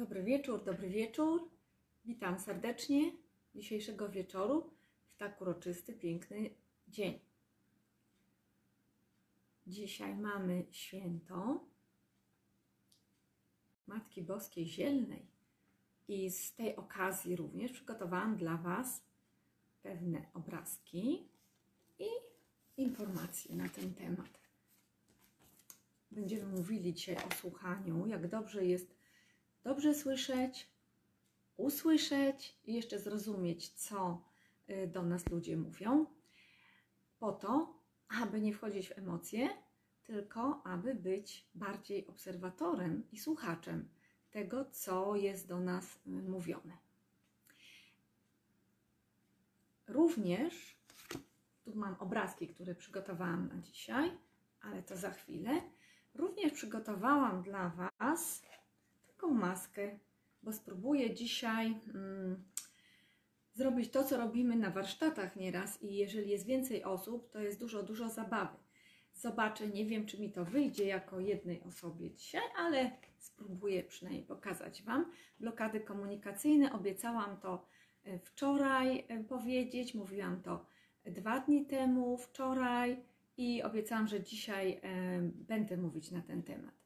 Dobry wieczór, dobry wieczór. Witam serdecznie dzisiejszego wieczoru w tak uroczysty, piękny dzień. Dzisiaj mamy święto Matki Boskiej Zielnej i z tej okazji również przygotowałam dla Was pewne obrazki i informacje na ten temat. Będziemy mówili dzisiaj o słuchaniu, jak dobrze jest dobrze słyszeć, usłyszeć i jeszcze zrozumieć, co y, do nas ludzie mówią, po to, aby nie wchodzić w emocje, tylko aby być bardziej obserwatorem i słuchaczem tego, co jest do nas y, mówione. Również, tu mam obrazki, które przygotowałam na dzisiaj, ale to za chwilę. Również przygotowałam dla Was taką maskę, bo spróbuję dzisiaj mm, zrobić to, co robimy na warsztatach nieraz i jeżeli jest więcej osób, to jest dużo, dużo zabawy. Zobaczę, nie wiem, czy mi to wyjdzie jako jednej osobie dzisiaj, ale spróbuję przynajmniej pokazać Wam. Blokady komunikacyjne, obiecałam to e, wczoraj e, powiedzieć, mówiłam to dwa dni temu, wczoraj i obiecałam, że dzisiaj e, będę mówić na ten temat.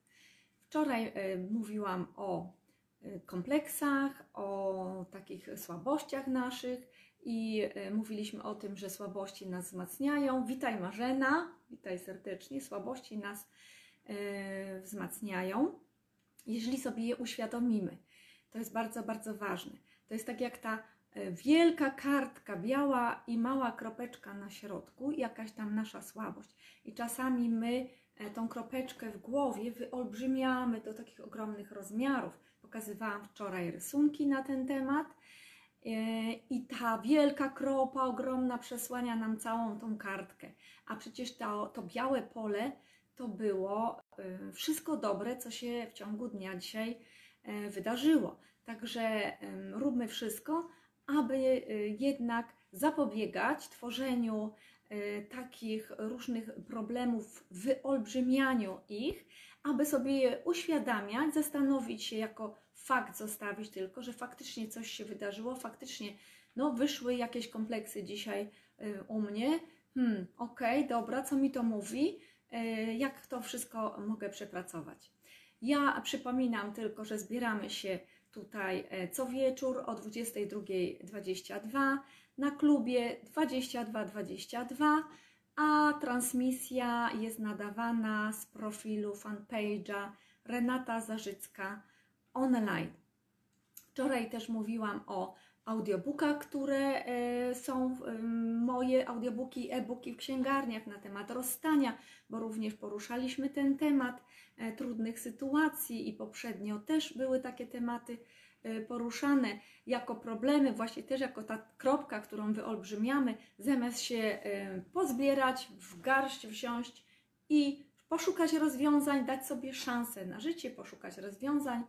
Wczoraj mówiłam o kompleksach, o takich słabościach naszych i mówiliśmy o tym, że słabości nas wzmacniają. Witaj Marzena, witaj serdecznie. Słabości nas wzmacniają, jeżeli sobie je uświadomimy. To jest bardzo, bardzo ważne. To jest tak jak ta wielka kartka, biała i mała kropeczka na środku, jakaś tam nasza słabość. I czasami my tą kropeczkę w głowie wyolbrzymiamy do takich ogromnych rozmiarów. Pokazywałam wczoraj rysunki na ten temat. E, I ta wielka kropa, ogromna, przesłania nam całą tą kartkę. A przecież to, to białe pole to było e, wszystko dobre, co się w ciągu dnia dzisiaj wydarzyło. Także róbmy wszystko, aby jednak zapobiegać tworzeniu takich różnych problemów, wyolbrzymianiu ich, aby sobie je uświadamiać, zastanowić się jako fakt zostawić tylko, że faktycznie coś się wydarzyło, faktycznie no, wyszły jakieś kompleksy dzisiaj y, u mnie. Hmm, okej, okay, dobra, co mi to mówi? Y, jak to wszystko mogę przepracować? Ja przypominam tylko, że zbieramy się tutaj e, co wieczór o 22.22 na klubie 2222, a transmisja jest nadawana z profilu fanpage'a Renata Zarzycka online. Wczoraj też mówiłam o audiobookach, które e, są moje audiobooki, e-booki w księgarniach na temat rozstania, bo również poruszaliśmy ten temat e, trudnych sytuacji i poprzednio też były takie tematy poruszane jako problemy, właśnie też jako ta kropka, którą wyolbrzymiamy, zamiast się pozbierać, w garść wziąć i poszukać rozwiązań, dać sobie szansę na życie, poszukać rozwiązań,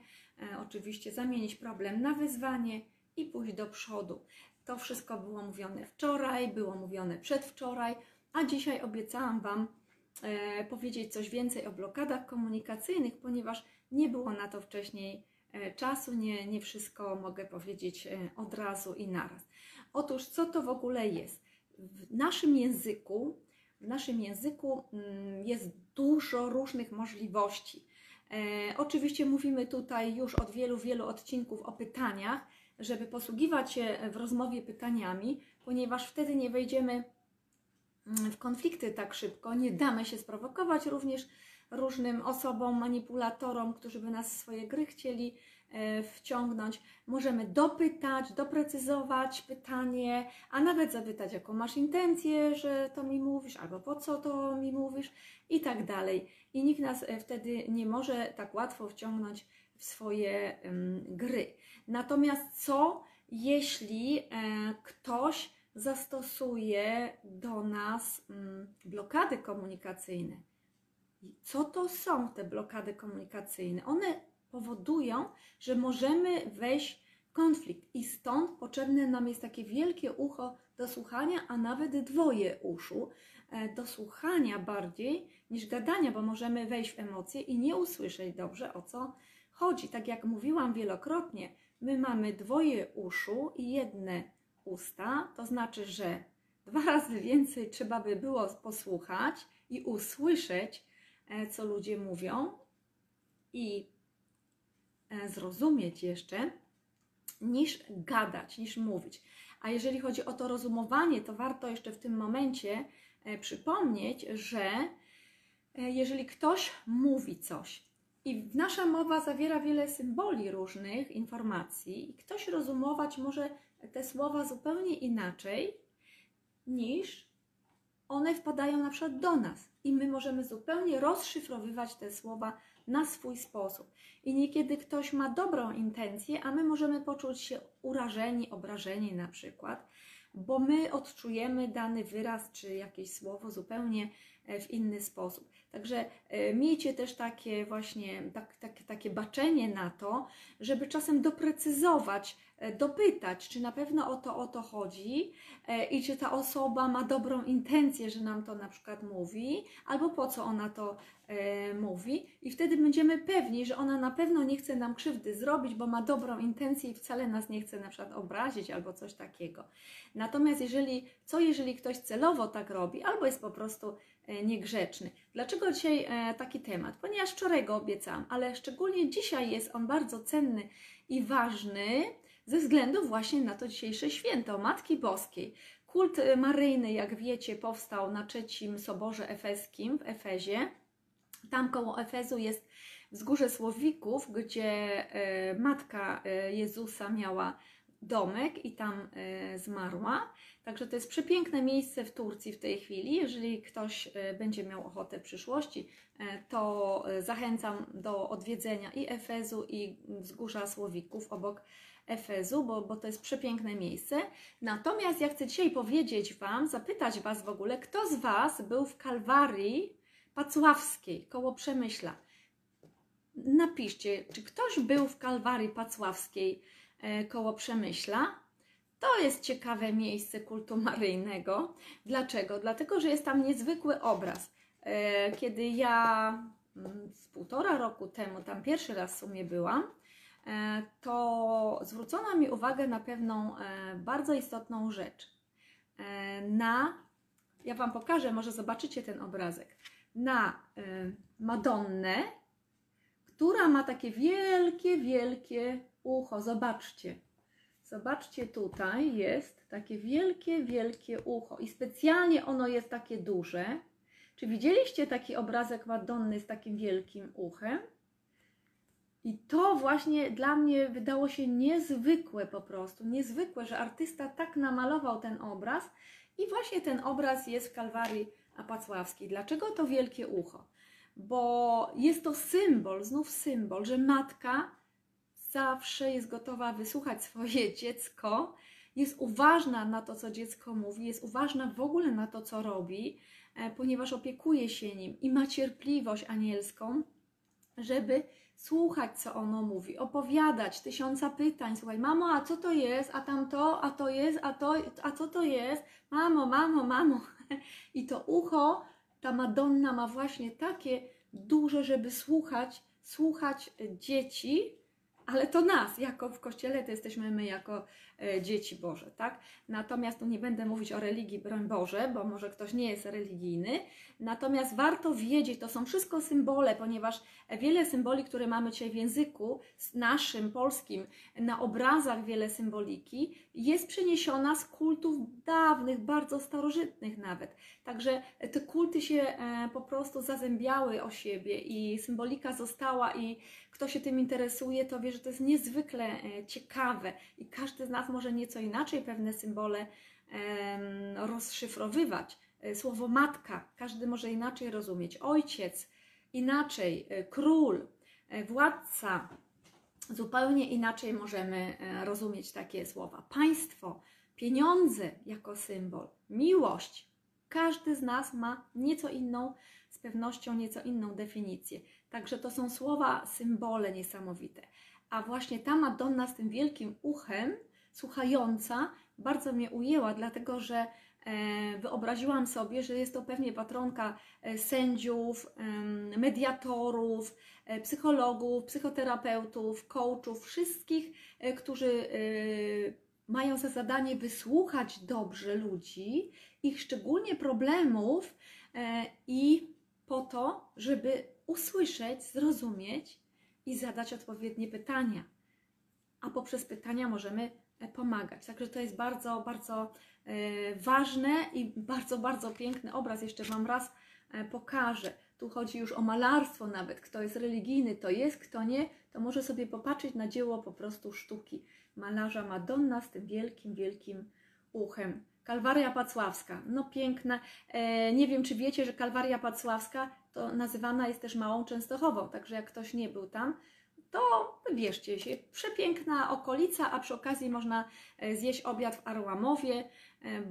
oczywiście zamienić problem na wyzwanie i pójść do przodu. To wszystko było mówione wczoraj, było mówione przedwczoraj, a dzisiaj obiecałam Wam e, powiedzieć coś więcej o blokadach komunikacyjnych, ponieważ nie było na to wcześniej e, czasu, nie, nie wszystko mogę powiedzieć e, od razu i naraz. Otóż, co to w ogóle jest? W naszym języku, w naszym języku mm, jest dużo różnych możliwości. E, oczywiście mówimy tutaj już od wielu, wielu odcinków o pytaniach, żeby posługiwać się w rozmowie pytaniami, ponieważ wtedy nie wejdziemy mm, w konflikty tak szybko, nie damy się sprowokować również różnym osobom, manipulatorom, którzy by nas w swoje gry chcieli e, wciągnąć. Możemy dopytać, doprecyzować pytanie, a nawet zapytać, jaką masz intencję, że to mi mówisz, albo po co to mi mówisz i tak dalej. I nikt nas e, wtedy nie może tak łatwo wciągnąć w swoje gry. Natomiast co, jeśli e, ktoś zastosuje do nas mm, blokady komunikacyjne? Co to są te blokady komunikacyjne? One powodują, że możemy wejść w konflikt i stąd potrzebne nam jest takie wielkie ucho do słuchania, a nawet dwoje uszu, e, do słuchania bardziej niż gadania, bo możemy wejść w emocje i nie usłyszeć dobrze o co chodzi. Tak jak mówiłam wielokrotnie, my mamy dwoje uszu i jedne usta, to znaczy, że dwa razy więcej trzeba by było posłuchać i usłyszeć, co ludzie mówią i e, zrozumieć jeszcze, niż gadać, niż mówić. A jeżeli chodzi o to rozumowanie, to warto jeszcze w tym momencie e, przypomnieć, że jeżeli ktoś mówi coś i nasza mowa zawiera wiele symboli różnych informacji, i ktoś rozumować może te słowa zupełnie inaczej niż one wpadają na przykład do nas i my możemy zupełnie rozszyfrowywać te słowa na swój sposób. I niekiedy ktoś ma dobrą intencję, a my możemy poczuć się urażeni, obrażeni na przykład, bo my odczujemy dany wyraz czy jakieś słowo zupełnie w inny sposób. Także e, miejcie też takie właśnie tak, tak, takie baczenie na to, żeby czasem doprecyzować, e, dopytać, czy na pewno o to o to chodzi i czy ta osoba ma dobrą intencję, że nam to na przykład mówi, albo po co ona to mówi, i wtedy będziemy pewni, że ona na pewno nie chce nam krzywdy zrobić, bo ma dobrą intencję i wcale nas nie chce na przykład obrazić albo coś takiego. Natomiast jeżeli, co jeżeli ktoś celowo tak robi, albo jest po prostu e, niegrzeczny. Dlaczego dzisiaj e, taki temat? Ponieważ wczoraj go obiecałam, ale szczególnie dzisiaj jest on bardzo cenny i ważny ze względu właśnie na to dzisiejsze święto Matki Boskiej. Kult e, maryjny, jak wiecie, powstał na trzecim soborze efeskim w Efezie. Tam koło Efezu jest wzgórze Słowików, gdzie matka Jezusa miała domek i tam e, zmarła. Także to jest przepiękne miejsce w Turcji w tej chwili. Jeżeli ktoś e, będzie miał ochotę w przyszłości, e, to zachęcam do odwiedzenia i Efezu, i wzgórza Słowików obok Efezu, bo, bo to jest przepiękne miejsce. Natomiast ja chcę dzisiaj powiedzieć Wam, zapytać Was w ogóle, kto z Was był w Kalwarii Pacławskiej koło Przemyśla? Napiszcie, czy ktoś był w Kalwarii Pacławskiej koło Przemyśla. To jest ciekawe miejsce kultu maryjnego. Dlaczego? Dlatego, że jest tam niezwykły obraz. E, kiedy ja mm, z półtora roku temu tam pierwszy raz w sumie byłam, e, to zwrócono mi uwagę na pewną bardzo istotną rzecz. Na, ja Wam pokażę, może zobaczycie ten obrazek, na Madonnę, która ma takie wielkie, wielkie ucho. Zobaczcie. Zobaczcie, tutaj jest takie wielkie, wielkie ucho i specjalnie ono jest takie duże. Czy widzieliście taki obrazek Madonny z takim wielkim uchem? I to właśnie dla mnie wydało się niezwykłe po prostu, niezwykłe, że artysta tak namalował ten obraz i właśnie ten obraz jest w Kalwarii Apacławskiej. Dlaczego to wielkie ucho? Bo jest to symbol, znów symbol, że matka zawsze jest gotowa wysłuchać swoje dziecko, jest uważna na to, co dziecko mówi, jest uważna w ogóle na to, co robi, e, ponieważ opiekuje się nim i ma cierpliwość anielską, żeby słuchać, co ono mówi, opowiadać tysiąca pytań. Słuchaj, mamo, a co to jest? A tamto, a to jest, a to, a co to jest? Mamo, mamo, mamo. I to ucho, ta Madonna ma właśnie takie duże, żeby słuchać, słuchać dzieci, ale to nas, jako w Kościele, to jesteśmy my jako dzieci Boże, tak? Natomiast tu nie będę mówić o religii, broń Boże, bo może ktoś nie jest religijny, natomiast warto wiedzieć, to są wszystko symbole, ponieważ wiele symboli, które mamy dzisiaj w języku naszym, polskim, na obrazach wiele symboliki, jest przeniesiona z kultów dawnych, bardzo starożytnych nawet. Także te kulty się e, po prostu zazębiały o siebie i symbolika została i kto się tym interesuje, to wie, że to jest niezwykle e, ciekawe i każdy z nas może nieco inaczej pewne symbole rozszyfrowywać. E, słowo matka, każdy może inaczej rozumieć. Ojciec, inaczej. E, król, władca, zupełnie inaczej możemy rozumieć takie słowa. Państwo, pieniądze jako symbol, miłość. Każdy z nas ma nieco inną, z pewnością nieco inną definicję. Także to są słowa, symbole niesamowite. A właśnie ta Madonna z tym wielkim uchem, słuchająca, bardzo mnie ujęła, dlatego że e, wyobraziłam sobie, że jest to pewnie patronka e, sędziów, mediatorów, e, psychologów, psychoterapeutów, coachów, wszystkich, którzy mają za zadanie wysłuchać dobrze ludzi, ich szczególnie problemów i po to, żeby usłyszeć, zrozumieć i zadać odpowiednie pytania. A poprzez pytania możemy pomagać. Także to jest bardzo, bardzo e, ważne i bardzo, bardzo piękny obraz. Jeszcze Wam raz e, pokażę. Tu chodzi już o malarstwo nawet. Kto jest religijny, to jest, kto nie, to może sobie popatrzeć na dzieło po prostu sztuki malarza Madonna z tym wielkim, wielkim uchem. Kalwaria Pacławska, no piękna. E, nie wiem, czy wiecie, że Kalwaria Pacławska to nazywana jest też Małą Częstochową, także jak ktoś nie był tam, to wybierzcie się. Przepiękna okolica, a przy okazji można e, zjeść obiad w Arłamowie e,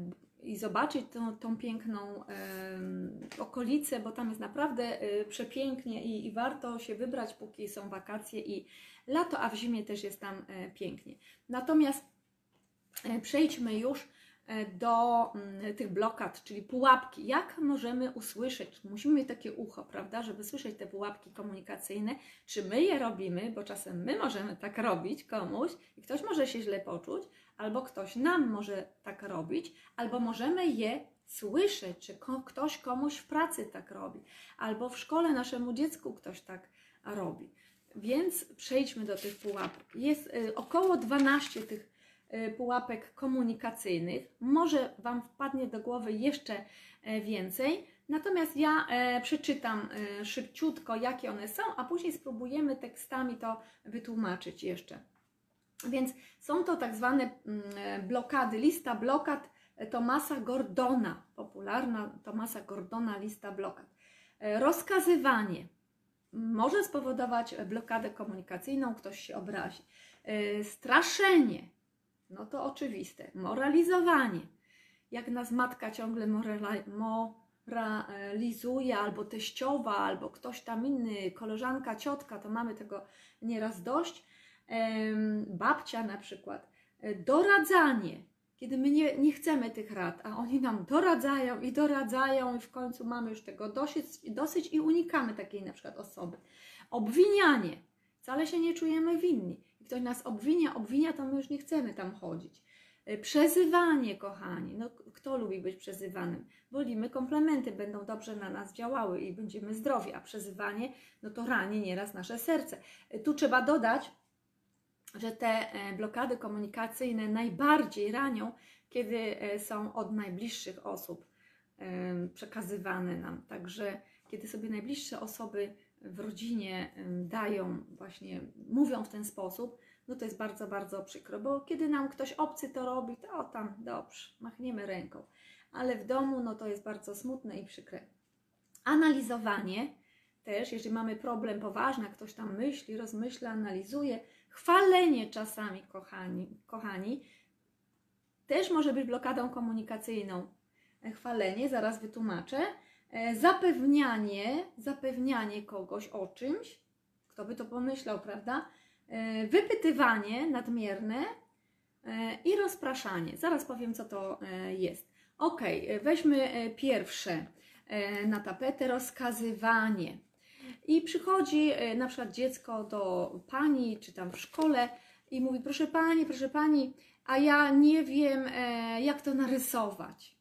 i zobaczyć tą, tą piękną okolicę, bo tam jest naprawdę e, przepięknie i, i warto się wybrać, póki są wakacje i lato, a w zimie też jest tam pięknie. Natomiast przejdźmy już do mm, tych blokad, czyli pułapki. Jak możemy usłyszeć? Musimy mieć takie ucho, prawda, żeby słyszeć te pułapki komunikacyjne. Czy my je robimy, bo czasem my możemy tak robić komuś i ktoś może się źle poczuć, albo ktoś nam może tak robić, albo możemy je słyszeć, czy ktoś komuś w pracy tak robi, albo w szkole naszemu dziecku ktoś tak robi. Więc przejdźmy do tych pułapek. Jest y, około 12 tych pułapek komunikacyjnych. Może Wam wpadnie do głowy jeszcze e, więcej. Natomiast ja e, przeczytam e, szybciutko, jakie one są, a później spróbujemy tekstami to wytłumaczyć jeszcze. Więc są to tak zwane mm, e, blokady, lista blokad e, Tomasa Gordona, popularna Tomasa Gordona lista blokad. E, Rozkazywanie może spowodować blokadę komunikacyjną, ktoś się obrazi. E, Straszenie, no to oczywiste. Moralizowanie, jak nas matka ciągle moralizuje, albo teściowa, albo ktoś tam inny, koleżanka, ciotka, to mamy tego nieraz dość. Babcia na przykład. E, Doradzanie, kiedy my nie, nie chcemy tych rad, a oni nam doradzają i doradzają, i w końcu mamy już tego dosyć, dosyć i unikamy takiej na przykład osoby. Obwinianie, wcale się nie czujemy winni. Ktoś nas obwinia, obwinia, to my już nie chcemy tam chodzić. E, Przezywanie, kochani. No, kto lubi być przezywanym? Wolimy komplementy, będą dobrze na nas działały i będziemy zdrowi, a przezywanie, no to rani nieraz nasze serce. E, Tu trzeba dodać, że te e, blokady komunikacyjne najbardziej ranią, kiedy e, są od najbliższych osób przekazywane nam. Także kiedy sobie najbliższe osoby w rodzinie dają, właśnie mówią w ten sposób, no to jest bardzo, bardzo przykro, bo kiedy nam ktoś obcy to robi, to o tam, dobrze, machniemy ręką. Ale w domu, no to jest bardzo smutne i przykre. Analizowanie też, jeżeli mamy problem poważny, ktoś tam myśli, rozmyśla, analizuje, chwalenie czasami, kochani, kochani, też może być blokadą komunikacyjną. E, Chwalenie, zaraz wytłumaczę. E, Zapewnianie, zapewnianie kogoś o czymś, kto by to pomyślał, prawda? E, Wypytywanie nadmierne e, i rozpraszanie. Zaraz powiem, co to jest. Ok, weźmy pierwsze na tapetę rozkazywanie. I przychodzi na przykład dziecko do pani, czy tam w szkole i mówi: Proszę pani, proszę pani, a ja nie wiem, jak to narysować.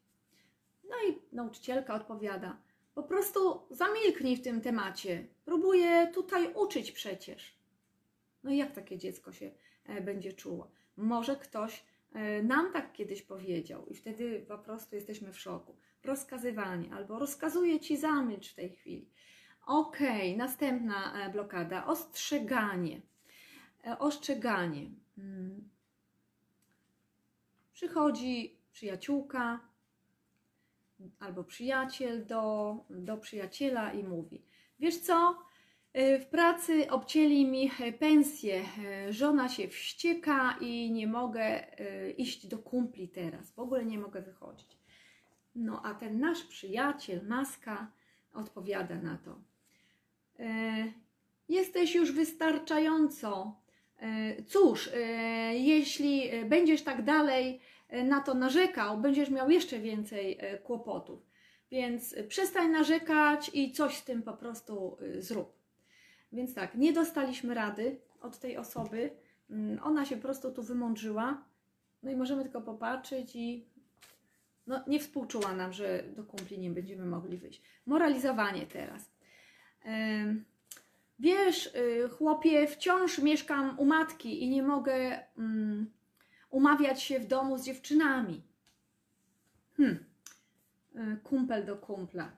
No i nauczycielka odpowiada: Po prostu zamilknij w tym temacie. Próbuję tutaj uczyć przecież. No i jak takie dziecko się e, będzie czuło? Może ktoś e, nam tak kiedyś powiedział i wtedy po prostu jesteśmy w szoku. Rozkazywanie albo rozkazuję ci zamilcz w tej chwili. Ok, następna e, blokada. Ostrzeganie. Ostrzeganie. Mm. Przychodzi przyjaciółka albo przyjaciel do, do przyjaciela i mówi: Wiesz co? E, W pracy obcięli mi e, pensję. E, Żona się wścieka i nie mogę iść do kumpli teraz. W ogóle nie mogę wychodzić. No a ten nasz przyjaciel, maska, odpowiada na to. Jesteś już wystarczająco. Cóż, jeśli będziesz tak dalej na to narzekał, będziesz miał jeszcze więcej e, kłopotów. Więc e, przestań narzekać i coś z tym po prostu e, zrób. Więc tak, nie dostaliśmy rady od tej osoby. Mm, Ona się po prostu tu wymądrzyła. No i możemy tylko popatrzeć i no, nie współczuła nam, że do kumpli nie będziemy mogli wyjść. Moralizowanie teraz. Wiesz, y, chłopie, wciąż mieszkam u matki i nie mogę mm, umawiać się w domu z dziewczynami. Hmm. Y, Kumpel do kumpla.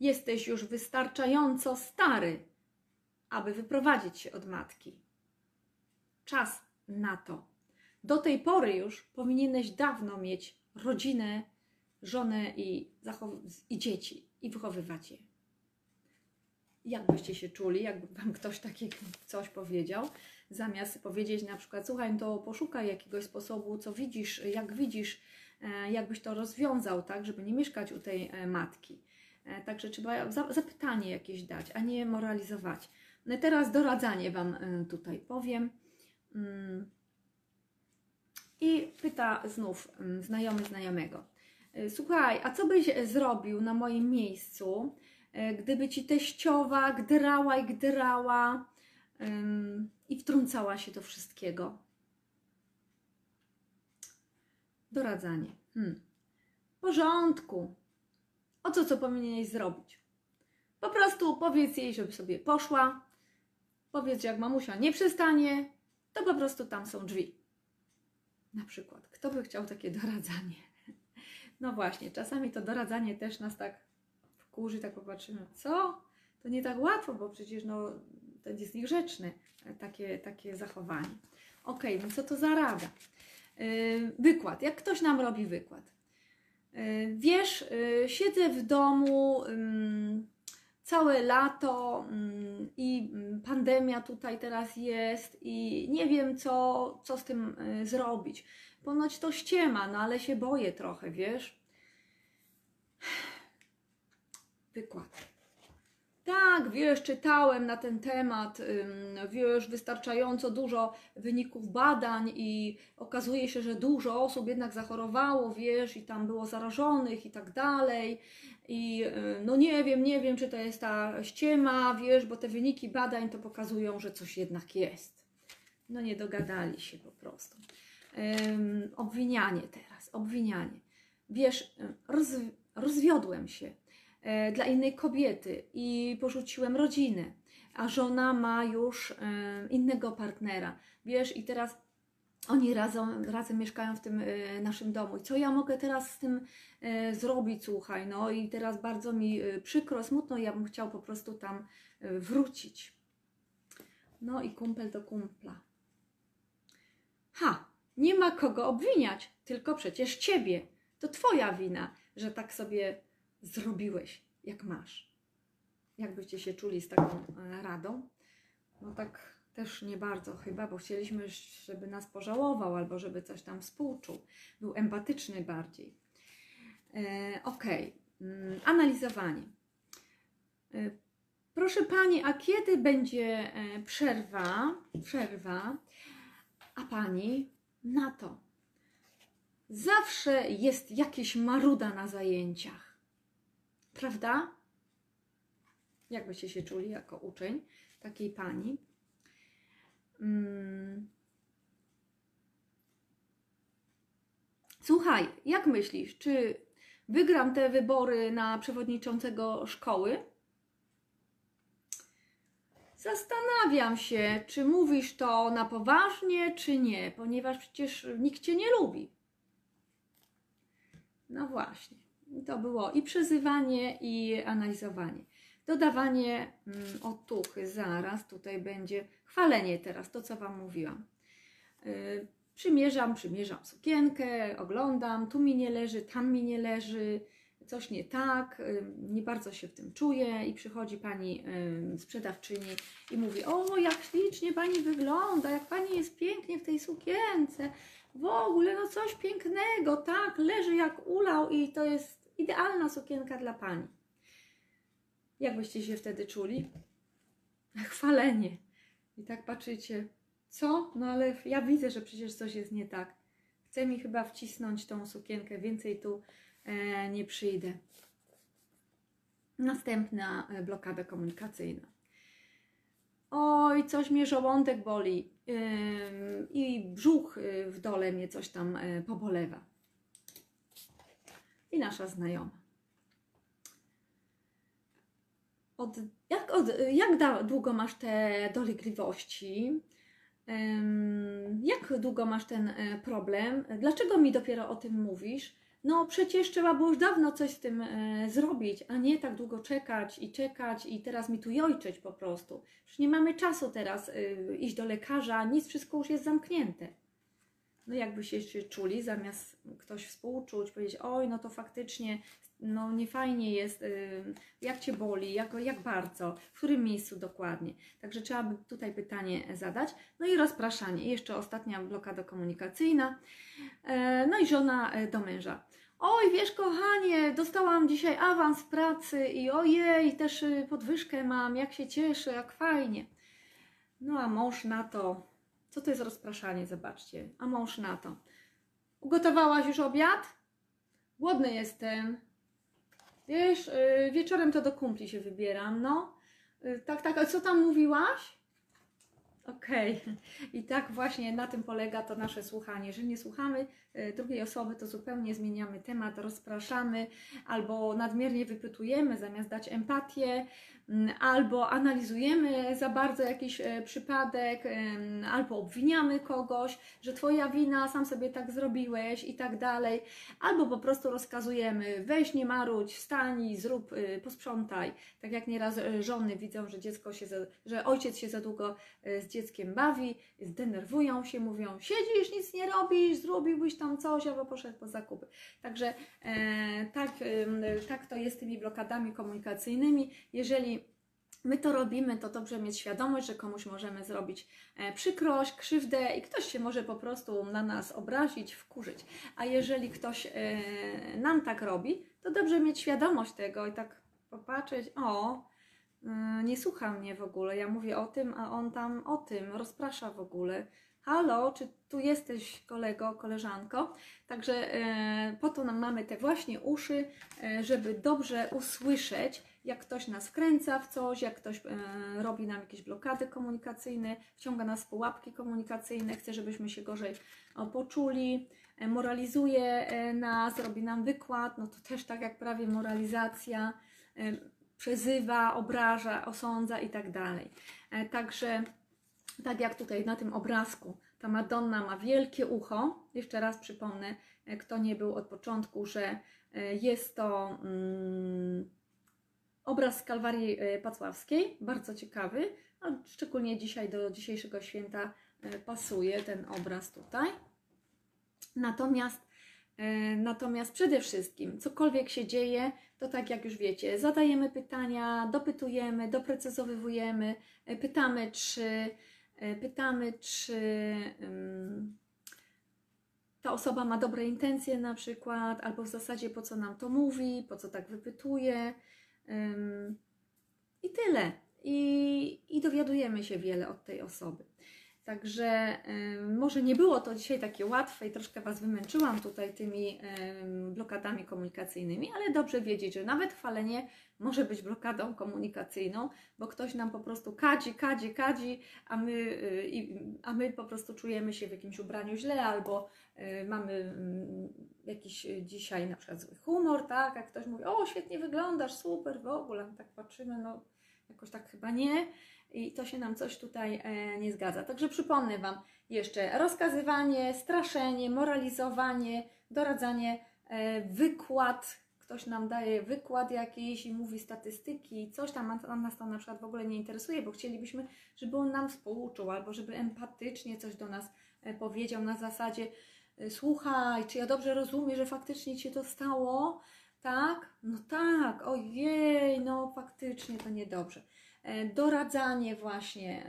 Jesteś już wystarczająco stary, aby wyprowadzić się od matki. Czas na to. Do tej pory już powinieneś dawno mieć rodzinę, żonę i, i dzieci i wychowywać je. Jak byście się czuli, jakby Wam ktoś taki coś powiedział, zamiast powiedzieć na przykład, słuchaj, to poszukaj jakiegoś sposobu, co widzisz, jak widzisz, e, jakbyś to rozwiązał, tak, żeby nie mieszkać u tej e, matki. E, Także trzeba za- zapytanie jakieś dać, a nie moralizować. No teraz doradzanie Wam tutaj powiem. Mm. I pyta znów mm, znajomy znajomego. Słuchaj, a co byś zrobił na moim miejscu, gdyby ci teściowa gdrała i gdrała i wtrącała się do wszystkiego? Doradzanie. Hmm. W porządku. O co, co powinieneś zrobić? Po prostu powiedz jej, żeby sobie poszła. Powiedz, jak mamusia nie przystanie, to po prostu tam są drzwi. Na przykład. Kto by chciał takie doradzanie? No właśnie, czasami to doradzanie też nas tak wkurzy, tak popatrzymy, co? To nie tak łatwo, bo przecież no, to jest niegrzeczne takie, takie zachowanie. Ok, no co to za rada? Yy, wykład. Jak ktoś nam robi wykład. Yy, wiesz, yy, siedzę w domu ym, całe lato ym, i pandemia tutaj teraz jest i nie wiem, co, co z tym y, zrobić. Ponoć to ściema, no ale się boję trochę, wiesz? Wykład. Tak, wiesz, czytałem na ten temat, wiesz, wystarczająco dużo wyników badań i okazuje się, że dużo osób jednak zachorowało, wiesz, i tam było zarażonych i tak dalej. I no nie wiem, nie wiem, czy to jest ta ściema, wiesz, bo te wyniki badań to pokazują, że coś jednak jest. No nie dogadali się po prostu. Ym, obwinianie teraz, obwinianie. Wiesz, roz, rozwiodłem się dla innej kobiety i porzuciłem rodzinę, a żona ma już e, innego partnera. Wiesz, i teraz oni razem, razem mieszkają w tym e, naszym domu. I co ja mogę teraz z tym e, zrobić, słuchaj? No i teraz bardzo mi e, przykro, smutno, ja bym chciał po prostu tam e, wrócić. No i kumpel do kumpla. Ha, nie ma kogo obwiniać, tylko przecież ciebie. To twoja wina, że tak sobie zrobiłeś, jak masz. Jak byście się czuli z taką e, radą? No tak też nie bardzo chyba, bo chcieliśmy, żeby nas pożałował albo żeby coś tam współczuł. Był empatyczny bardziej. E, Okej, mm, analizowanie. E, proszę Pani, a kiedy będzie e, przerwa, przerwa, a Pani na to? Zawsze jest jakieś maruda na zajęciach. Prawda? Jak byście się czuli jako uczeń takiej pani? Mm. Słuchaj, jak myślisz, czy wygram te wybory na przewodniczącego szkoły? Zastanawiam się, czy mówisz to na poważnie, czy nie, ponieważ przecież nikt cię nie lubi. No właśnie. To było i przezywanie, i analizowanie. Dodawanie mm, otuchy zaraz, tutaj będzie chwalenie teraz, to co Wam mówiłam. Yy, przymierzam, przymierzam sukienkę, oglądam, tu mi nie leży, tam mi nie leży, coś nie tak, yy, nie bardzo się w tym czuję i przychodzi Pani yy, sprzedawczyni i mówi, o jak ślicznie Pani wygląda, jak Pani jest pięknie w tej sukience, w ogóle no coś pięknego, tak, leży jak ulał i to jest idealna sukienka dla Pani. Jak byście się wtedy czuli? Chwalenie. I tak patrzycie, co? No ale ja widzę, że przecież coś jest nie tak. Chce mi chyba wcisnąć tą sukienkę, więcej tu e, nie przyjdę. Następna e, blokada komunikacyjna. Oj, coś mnie żołądek boli ym, i brzuch y, w dole mnie coś tam y, pobolewa. I nasza znajoma. Od, jak, od, jak da, długo masz te dolegliwości? Jak długo masz ten y, problem? Dlaczego mi dopiero o tym mówisz? No przecież trzeba było już dawno coś z tym e, zrobić, a nie tak długo czekać i czekać i teraz mi tu jojczeć po prostu. Przecież nie mamy czasu teraz e, iść do lekarza, nic, wszystko już jest zamknięte. No jakby się czuli, zamiast ktoś współczuć, powiedzieć, oj, no to faktycznie, no nie fajnie jest, y, jak Cię boli, jak, jak bardzo, w którym miejscu dokładnie. Także trzeba by tutaj pytanie zadać. No i rozpraszanie. Jeszcze ostatnia blokada komunikacyjna. E, no i żona e, do męża. Oj, wiesz, kochanie, dostałam dzisiaj awans pracy i ojej, też y, podwyżkę mam, jak się cieszę, jak fajnie. No a mąż na to, co to jest rozpraszanie, zobaczcie, a mąż na to. Ugotowałaś już obiad? Głodny jestem. Wiesz, y, wieczorem to do kumpli się wybieram, no. Y, tak, tak, a co tam mówiłaś? Okej. Okay. I tak właśnie na tym polega to nasze słuchanie. Jeżeli nie słuchamy e, drugiej osoby, to zupełnie zmieniamy temat, rozpraszamy albo nadmiernie wypytujemy zamiast dać empatię, albo analizujemy za bardzo jakiś e, przypadek, albo obwiniamy kogoś, że Twoja wina, sam sobie tak zrobiłeś i tak dalej, albo po prostu rozkazujemy, weź nie marudź, wstań, zrób, e, posprzątaj. Tak jak nieraz żony widzą, że dziecko się, za, że ojciec się za długo z dzieckiem bawi, zdenerwują się, mówią: Siedzisz, nic nie robisz, zrobiłbyś tam coś, albo poszedł po zakupy. Także e, tak, e, tak to jest z tymi blokadami komunikacyjnymi. Jeżeli my to robimy, to dobrze mieć świadomość, że komuś możemy zrobić e, przykrość, krzywdę i ktoś się może po prostu na nas obrazić, wkurzyć. A jeżeli ktoś e, nam tak robi, to dobrze mieć świadomość tego i tak popatrzeć, o, nie słucha mnie w ogóle. Ja mówię o tym, a on tam o tym rozprasza w ogóle. Halo, czy tu jesteś kolego, koleżanko? Także e, po to nam mamy te właśnie uszy, e, żeby dobrze usłyszeć, jak ktoś nas wkręca w coś, jak ktoś robi nam jakieś blokady komunikacyjne, wciąga nas w pułapki komunikacyjne, chce, żebyśmy się gorzej poczuli, moralizuje nas, robi nam wykład, no to też tak jak prawie moralizacja. Przezywa, obraża, osądza i tak dalej. E, także, tak jak tutaj na tym obrazku, ta Madonna ma wielkie ucho. Jeszcze raz przypomnę, e, kto nie był od początku, że e, jest to mm, obraz z Kalwarii Pacławskiej, bardzo ciekawy, a szczególnie dzisiaj do dzisiejszego święta pasuje ten obraz tutaj. Natomiast natomiast przede wszystkim, cokolwiek się dzieje, to tak jak już wiecie, zadajemy pytania, dopytujemy, doprecyzowujemy, e, pytamy, czy, e, pytamy, czy um, ta osoba ma dobre intencje na przykład, albo w zasadzie po co nam to mówi, po co tak wypytuje. Um, I tyle. I, I dowiadujemy się wiele od tej osoby. Także y, może nie było to dzisiaj takie łatwe i troszkę Was wymęczyłam tutaj tymi y, blokadami komunikacyjnymi, ale dobrze wiedzieć, że nawet chwalenie może być blokadą komunikacyjną, bo ktoś nam po prostu kadzi, kadzi, kadzi, a my, y, a my po prostu czujemy się w jakimś ubraniu źle albo y, mamy y, jakiś dzisiaj na przykład zły humor, tak? Jak ktoś mówi, o świetnie wyglądasz, super, w ogóle, tak patrzymy, no jakoś tak chyba nie i to się nam coś tutaj e, nie zgadza. Także przypomnę Wam jeszcze rozkazywanie, straszenie, moralizowanie, doradzanie, e, wykład. Ktoś nam daje wykład jakiś i mówi statystyki, coś tam, a nas to na przykład w ogóle nie interesuje, bo chcielibyśmy, żeby on nam współczuł albo żeby empatycznie coś do nas e, powiedział na zasadzie słuchaj, czy ja dobrze rozumiem, że faktycznie Ci to stało? Tak? No tak, ojej, no faktycznie to niedobrze. E, doradzanie właśnie,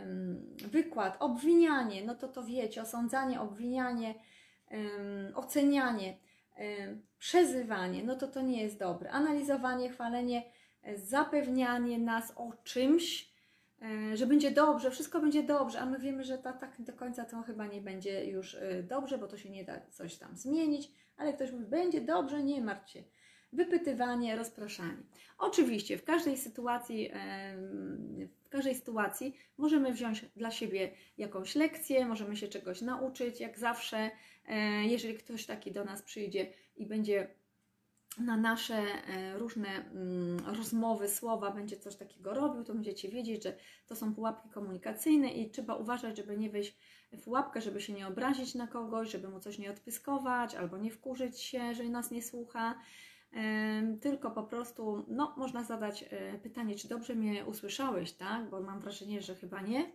wykład, obwinianie, no to to wiecie, osądzanie, obwinianie, ocenianie, przezywanie, no to to nie jest dobre. Analizowanie, chwalenie, e, zapewnianie nas o czymś, e, że będzie dobrze, wszystko będzie dobrze, a my wiemy, że ta, tak do końca to chyba nie będzie już e, dobrze, bo to się nie da coś tam zmienić, ale ktoś mówi, będzie dobrze, nie martw się. Wypytywanie, rozpraszanie. Oczywiście w każdej sytuacji, w każdej sytuacji możemy wziąć dla siebie jakąś lekcję, możemy się czegoś nauczyć, jak zawsze. E, Jeżeli ktoś taki do nas przyjdzie i będzie na nasze e, różne mm, rozmowy, słowa będzie coś takiego robił, to będziecie wiedzieć, że to są pułapki komunikacyjne i trzeba uważać, żeby nie wejść w pułapkę, żeby się nie obrazić na kogoś, żeby mu coś nie odpyskować albo nie wkurzyć się, że nas nie słucha. Tylko po prostu, no, można zadać e, pytanie, czy dobrze mnie usłyszałeś, tak? Bo mam wrażenie, że chyba nie.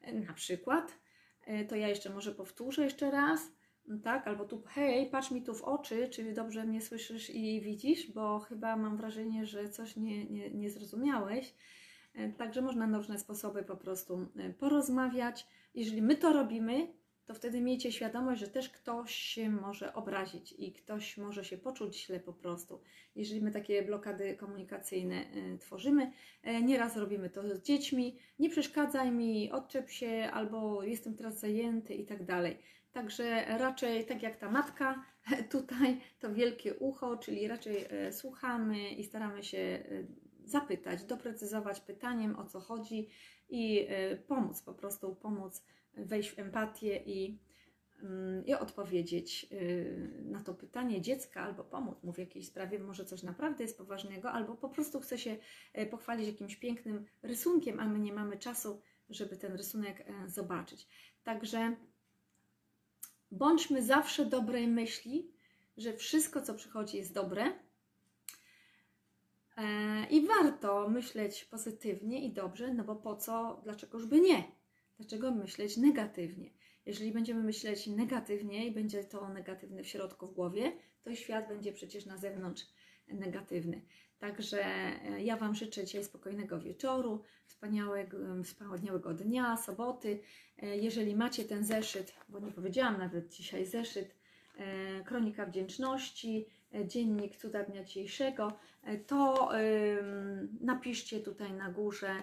E, Na przykład, E, to ja jeszcze może powtórzę jeszcze raz tak, albo tu, hej, patrz mi tu w oczy, czy dobrze mnie słyszysz i widzisz, bo chyba mam wrażenie, że coś nie, nie, nie zrozumiałeś. Także można na różne sposoby po prostu porozmawiać. Jeżeli my to robimy, to wtedy miejcie świadomość, że też ktoś się może obrazić i ktoś może się poczuć źle po prostu. Jeżeli my takie blokady komunikacyjne e, tworzymy, E, nieraz robimy to z dziećmi, nie przeszkadzaj mi, odczep się, albo jestem teraz zajęty i tak dalej. Także raczej tak jak ta matka tutaj, to wielkie ucho, czyli raczej e, słuchamy i staramy się zapytać, doprecyzować pytaniem o co chodzi i pomóc, po prostu pomóc wejść w empatię i, mm, i odpowiedzieć e, na to pytanie dziecka albo pomóc mu w jakiejś sprawie, może coś naprawdę jest poważnego, albo po prostu chce się e, pochwalić jakimś pięknym rysunkiem, a my nie mamy czasu, żeby ten rysunek e, zobaczyć. Także bądźmy zawsze dobrej myśli, że wszystko, co przychodzi, jest dobre. E, I warto myśleć pozytywnie i dobrze, no bo po co, dlaczegoż by nie? Dlaczego myśleć negatywnie? Jeżeli będziemy myśleć negatywnie i będzie to negatywne w środku w głowie, to świat będzie przecież na zewnątrz negatywny. Także e, ja Wam życzę dzisiaj spokojnego wieczoru, wspaniałego, wspaniałego dnia, soboty. E, Jeżeli macie ten zeszyt, bo nie powiedziałam nawet dzisiaj zeszyt, e, Kronika Wdzięczności, Dziennik Cuda Dnia Dzisiejszego, to napiszcie tutaj na górze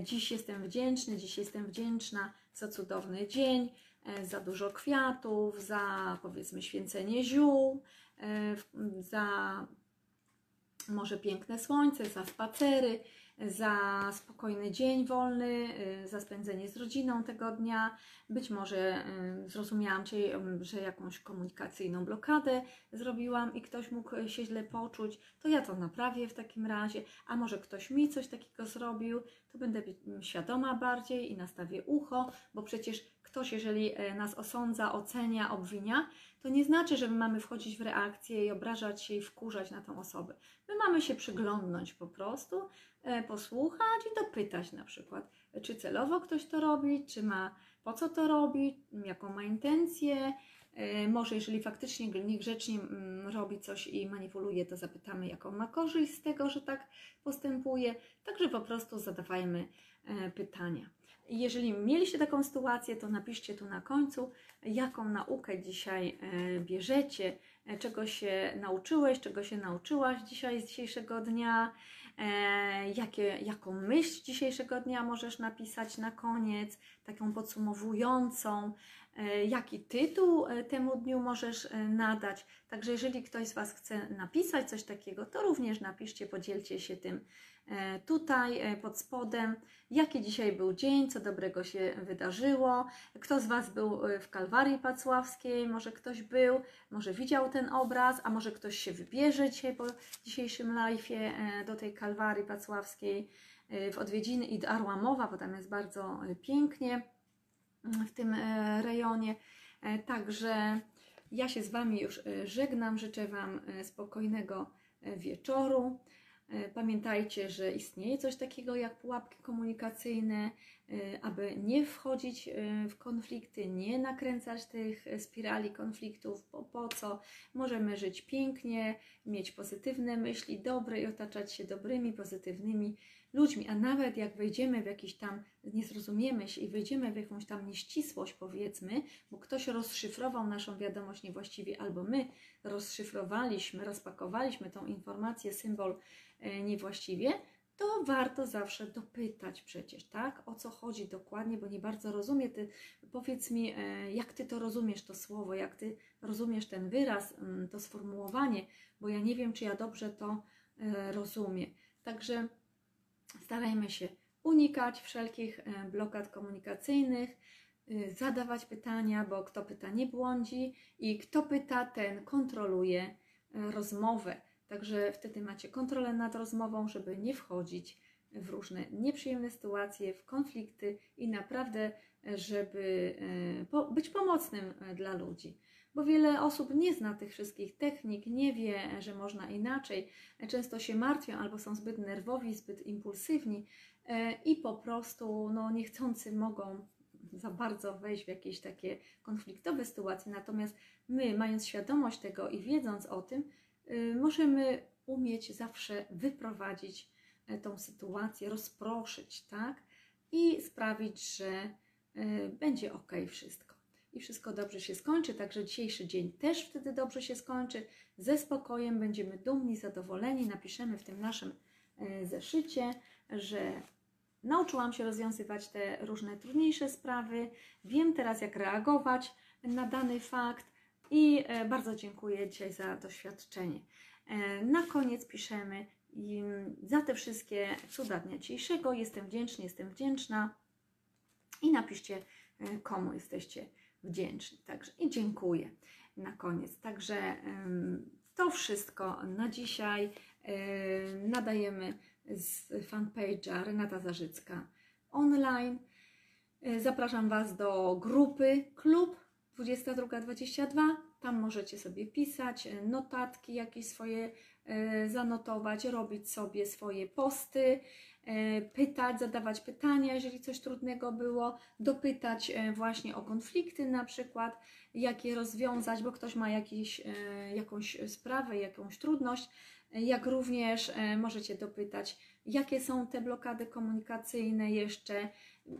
Dziś jestem wdzięczny, dziś jestem wdzięczna za cudowny dzień, e, za dużo kwiatów, za powiedzmy święcenie ziół, e, za może piękne słońce, za spacery, za spokojny dzień wolny, za spędzenie z rodziną tego dnia. Być może zrozumiałam Cię, że jakąś komunikacyjną blokadę zrobiłam i ktoś mógł się źle poczuć, to ja to naprawię w takim razie. A może ktoś mi coś takiego zrobił, to będę świadoma bardziej i nastawię ucho, bo przecież ktoś, jeżeli e, nas osądza, ocenia, obwinia, to nie znaczy, że my mamy wchodzić w reakcję i obrażać się i wkurzać na tą osobę. My mamy się przyglądnąć po prostu, e, posłuchać i dopytać na przykład, czy celowo ktoś to robi, czy ma, po co to robi, jaką ma intencję. E, Może jeżeli faktycznie niegrzecznie mm, robi coś i manipuluje, to zapytamy, jaką ma korzyść z tego, że tak postępuje. Także po prostu zadawajmy e, pytania. Jeżeli mieliście taką sytuację, to napiszcie tu na końcu, jaką naukę dzisiaj e, bierzecie, czego się nauczyłeś, czego się nauczyłaś dzisiaj z dzisiejszego dnia, jakie, jaką myśl dzisiejszego dnia możesz napisać na koniec, taką podsumowującą, jaki tytuł e, temu dniu możesz e, nadać. Także jeżeli ktoś z Was chce napisać coś takiego, to również napiszcie, podzielcie się tym e, tutaj e, pod spodem, jaki dzisiaj był dzień, co dobrego się wydarzyło, kto z Was był e, w Kalwarii Pacławskiej, może ktoś był, może widział ten obraz, a może ktoś się wybierze dzisiaj po dzisiejszym live'ie e, do tej Kalwarii Pacławskiej e, w odwiedziny i do Arłamowa, bo tam jest bardzo e, pięknie w tym e, rejonie. E, Także ja się z Wami już e, żegnam, życzę Wam spokojnego wieczoru. Pamiętajcie, że istnieje coś takiego jak pułapki komunikacyjne, aby nie wchodzić e, w konflikty, nie nakręcać tych e, spirali konfliktów, bo po co? Możemy żyć pięknie, mieć pozytywne myśli, dobre i otaczać się dobrymi, pozytywnymi ludźmi, a nawet jak wejdziemy w jakiś tam, nie zrozumiemy się i wejdziemy w jakąś tam nieścisłość, powiedzmy, bo ktoś rozszyfrował naszą wiadomość niewłaściwie, albo my rozszyfrowaliśmy, rozpakowaliśmy tą informację, symbol niewłaściwie, to warto zawsze dopytać przecież, tak? O co chodzi dokładnie, bo nie bardzo rozumie. Ty, powiedz mi, e, jak ty to rozumiesz, to słowo, jak ty rozumiesz ten wyraz, mm, to sformułowanie, bo ja nie wiem, czy ja dobrze to e, rozumiem. Także starajmy się unikać wszelkich e, blokad komunikacyjnych, y, zadawać pytania, bo kto pyta nie błądzi i kto pyta, ten kontroluje rozmowę. Także wtedy macie kontrolę nad rozmową, żeby nie wchodzić w różne nieprzyjemne sytuacje, w konflikty i naprawdę, e, żeby być pomocnym dla ludzi. Bo wiele osób nie zna tych wszystkich technik, nie wie, że można inaczej. Często się martwią albo są zbyt nerwowi, zbyt impulsywni, E, i po prostu no, niechcący mogą za bardzo wejść w jakieś takie konfliktowe sytuacje. Natomiast my, mając świadomość tego i wiedząc o tym, możemy umieć zawsze wyprowadzić e, tą sytuację, rozproszyć, tak? I sprawić, że y, będzie ok wszystko. I wszystko dobrze się skończy, także dzisiejszy dzień też wtedy dobrze się skończy. Ze spokojem będziemy dumni, zadowoleni. Napiszemy w tym naszym zeszycie, że Nauczyłam się rozwiązywać te różne trudniejsze sprawy, wiem teraz, jak reagować na dany fakt i e, bardzo dziękuję dzisiaj za doświadczenie. E, na koniec piszemy za te wszystkie cuda dnia dzisiejszego. Jestem wdzięczny, jestem wdzięczna i napiszcie, e, komu jesteście wdzięczni. Także i dziękuję na koniec. Także to wszystko na dzisiaj. Nadajemy z fanpage'a Renata Zarzycka online. Zapraszam Was do grupy Klub 2222. Tam możecie sobie pisać, e, notatki jakieś swoje e, zanotować, robić sobie swoje posty, pytać, zadawać pytania, jeżeli coś trudnego było, dopytać właśnie o konflikty na przykład, jak je rozwiązać, bo ktoś ma jakiś, jakąś sprawę, jakąś trudność, jak również e, możecie dopytać, jakie są te blokady komunikacyjne jeszcze.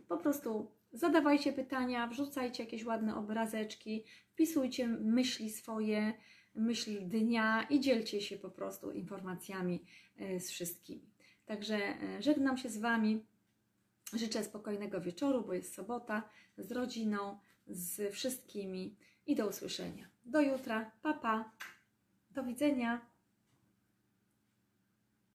Po prostu zadawajcie pytania, wrzucajcie jakieś ładne obrazeczki, wpisujcie myśli swoje, myśli dnia i dzielcie się po prostu informacjami e, z wszystkimi. Także e, żegnam się z Wami. Życzę spokojnego wieczoru, bo jest sobota, z rodziną, z wszystkimi i do usłyszenia. Do jutra. Pa, pa. Do widzenia.